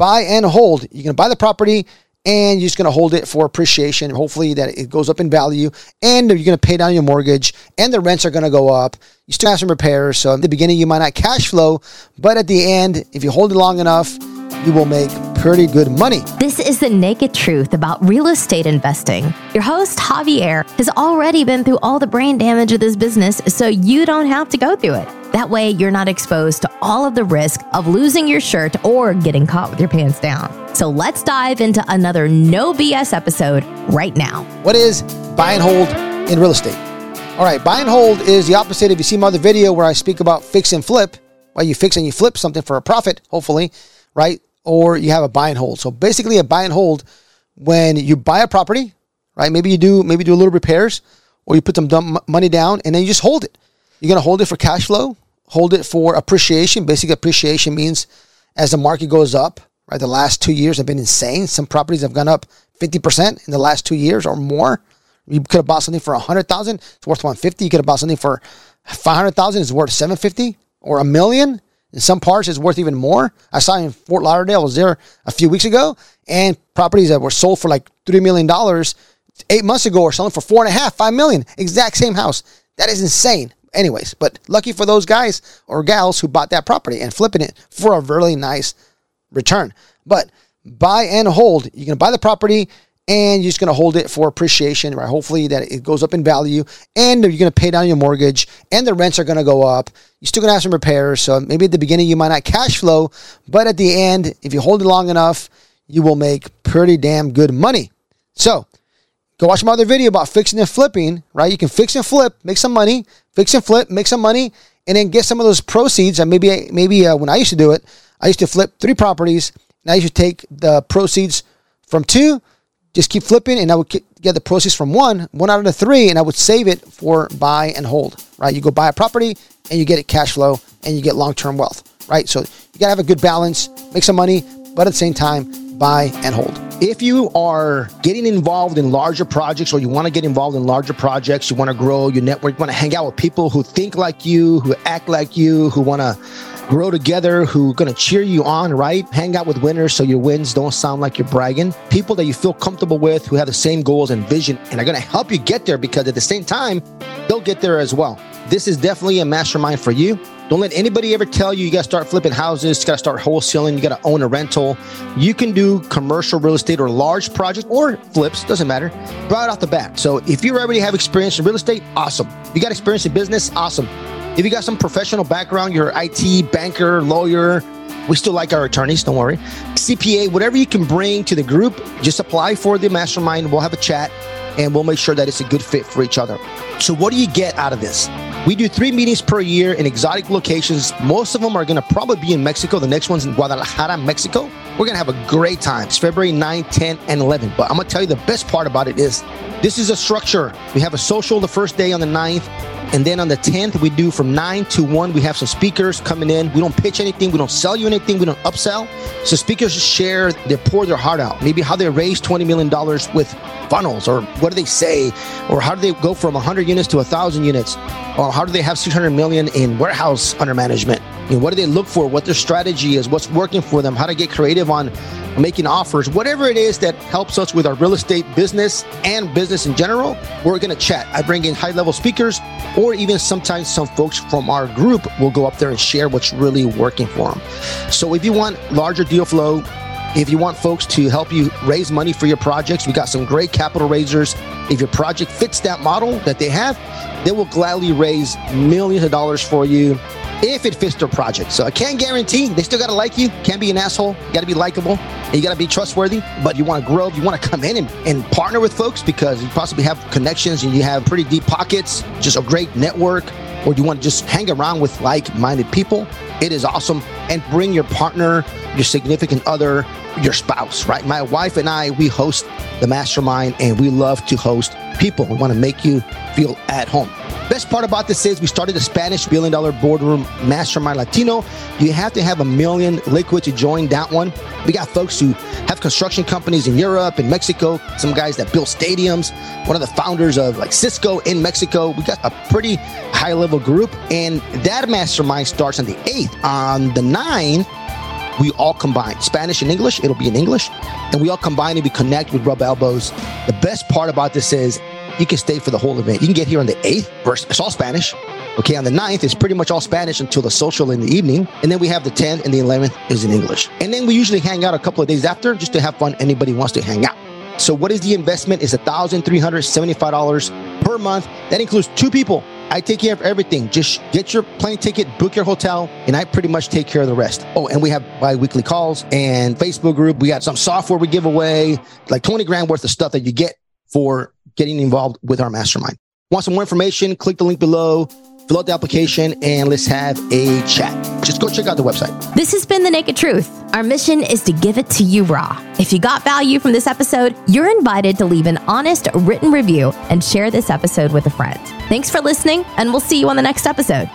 buy and hold. You're going to buy the property and you're just going to hold it for appreciation. Hopefully that it goes up in value and you're going to pay down your mortgage and the rents are going to go up. You still have some repairs. So in the beginning, you might not cash flow, but at the end, if you hold it long enough, you will make pretty good money. This is the naked truth about real estate investing. Your host, Javier, has already been through all the brain damage of this business, so you don't have to go through it. That way, you're not exposed to all of the risk of losing your shirt or getting caught with your pants down. So let's dive into another no BS episode right now. What is buy and hold in real estate? All right, buy and hold is the opposite. If you see my other video where I speak about fix and flip, well, you fix and you flip something for a profit, hopefully, right? Or you have a buy and hold. So basically, a buy and hold when you buy a property, right? Maybe you do maybe do a little repairs, or you put some money down, and then you just hold it. You're to hold it for cash flow, hold it for appreciation. Basic appreciation means as the market goes up, right? The last two years have been insane. Some properties have gone up 50% in the last two years or more. You could have bought something for 100,000, it's worth 150. You could have bought something for 500,000, it's worth 750 or a million. In some parts, it's worth even more. I saw in Fort Lauderdale, I was there a few weeks ago, and properties that were sold for like $3 million eight eight months ago are selling for four and a half, five million. Exact same house. That is insane anyways, but lucky for those guys or gals who bought that property and flipping it for a really nice return. But buy and hold. You're going to buy the property and you're just going to hold it for appreciation, right? Hopefully that it goes up in value and you're going to pay down your mortgage and the rents are going to go up. You're still going to have some repairs. So maybe at the beginning you might not cash flow, but at the end, if you hold it long enough, you will make pretty damn good money. So Go watch my other video about fixing and flipping, right? You can fix and flip, make some money, fix and flip, make some money, and then get some of those proceeds. And maybe, maybe uh, when I used to do it, I used to flip three properties, and I used to take the proceeds from two, just keep flipping, and I would get the proceeds from one, one out of the three, and I would save it for buy and hold, right? You go buy a property, and you get it cash flow, and you get long term wealth, right? So you gotta have a good balance, make some money, but at the same time, buy and hold. If you are getting involved in larger projects or you want to get involved in larger projects, you want to grow your network, you want to hang out with people who think like you, who act like you, who want to grow together, who are going to cheer you on, right? Hang out with winners so your wins don't sound like you're bragging. People that you feel comfortable with who have the same goals and vision and are going to help you get there because at the same time, they'll get there as well. This is definitely a mastermind for you. Don't let anybody ever tell you you got to start flipping houses, you got to start wholesaling, you got to own a rental. You can do commercial real estate or large projects or flips, doesn't matter, right off the bat. So if you already have experience in real estate, awesome. You got experience in business, awesome. If you got some professional background, you're IT, banker, lawyer, we still like our attorneys, don't worry. CPA, whatever you can bring to the group, just apply for the mastermind. We'll have a chat and we'll make sure that it's a good fit for each other. So, what do you get out of this? We do three meetings per year in exotic locations. Most of them are going to probably be in Mexico. The next one's in Guadalajara, Mexico. We're going to have a great time. It's February 9, 10, and 11. But I'm going to tell you the best part about it is this is a structure. We have a social the first day on the 9th. And then on the 10th, we do from 9 to 1. We have some speakers coming in. We don't pitch anything. We don't sell you anything. We don't upsell. So speakers share, they pour their heart out. Maybe how they raised $20 million with funnels or what do they say? Or how do they go from 100 units to 1,000 units? Or how do they have 600 million in warehouse under management? You know, what do they look for? What their strategy is? What's working for them? How to get creative on making offers? Whatever it is that helps us with our real estate business and business in general, we're going to chat. I bring in high level speakers, or even sometimes some folks from our group will go up there and share what's really working for them. So if you want larger deal flow, if you want folks to help you raise money for your projects, we got some great capital raisers. If your project fits that model that they have, they will gladly raise millions of dollars for you if it fits their project. So I can't guarantee they still got to like you. Can't be an asshole. You got to be likable. And you got to be trustworthy. But you want to grow. You want to come in and, and partner with folks because you possibly have connections and you have pretty deep pockets, just a great network, or you want to just hang around with like minded people? It is awesome. And bring your partner, your significant other, your spouse, right? My wife and I, we host the mastermind and we love to host people. We want to make you feel at home. Best part about this is we started a Spanish billion dollar boardroom mastermind Latino. You have to have a million liquid to join that one. We got folks who have construction companies in Europe and Mexico, some guys that build stadiums, one of the founders of like Cisco in Mexico. We got a pretty high level group, and that mastermind starts on the 8th. On the 9th, we all combine Spanish and English. It'll be in English, and we all combine and we connect with rub elbows. The best part about this is you can stay for the whole event. You can get here on the 8th, it's all Spanish. Okay, on the 9th, it's pretty much all Spanish until the social in the evening. And then we have the 10th and the 11th is in English. And then we usually hang out a couple of days after just to have fun. Anybody wants to hang out. So what is the investment? Is $1,375 per month. That includes two people. I take care of everything. Just get your plane ticket, book your hotel, and I pretty much take care of the rest. Oh, and we have bi-weekly calls and Facebook group. We got some software we give away, like 20 grand worth of stuff that you get for getting involved with our mastermind. Want some more information? Click the link below, fill out the application, and let's have a chat. Just go check out the website. This has been The Naked Truth. Our mission is to give it to you raw. If you got value from this episode, you're invited to leave an honest written review and share this episode with a friend. Thanks for listening, and we'll see you on the next episode.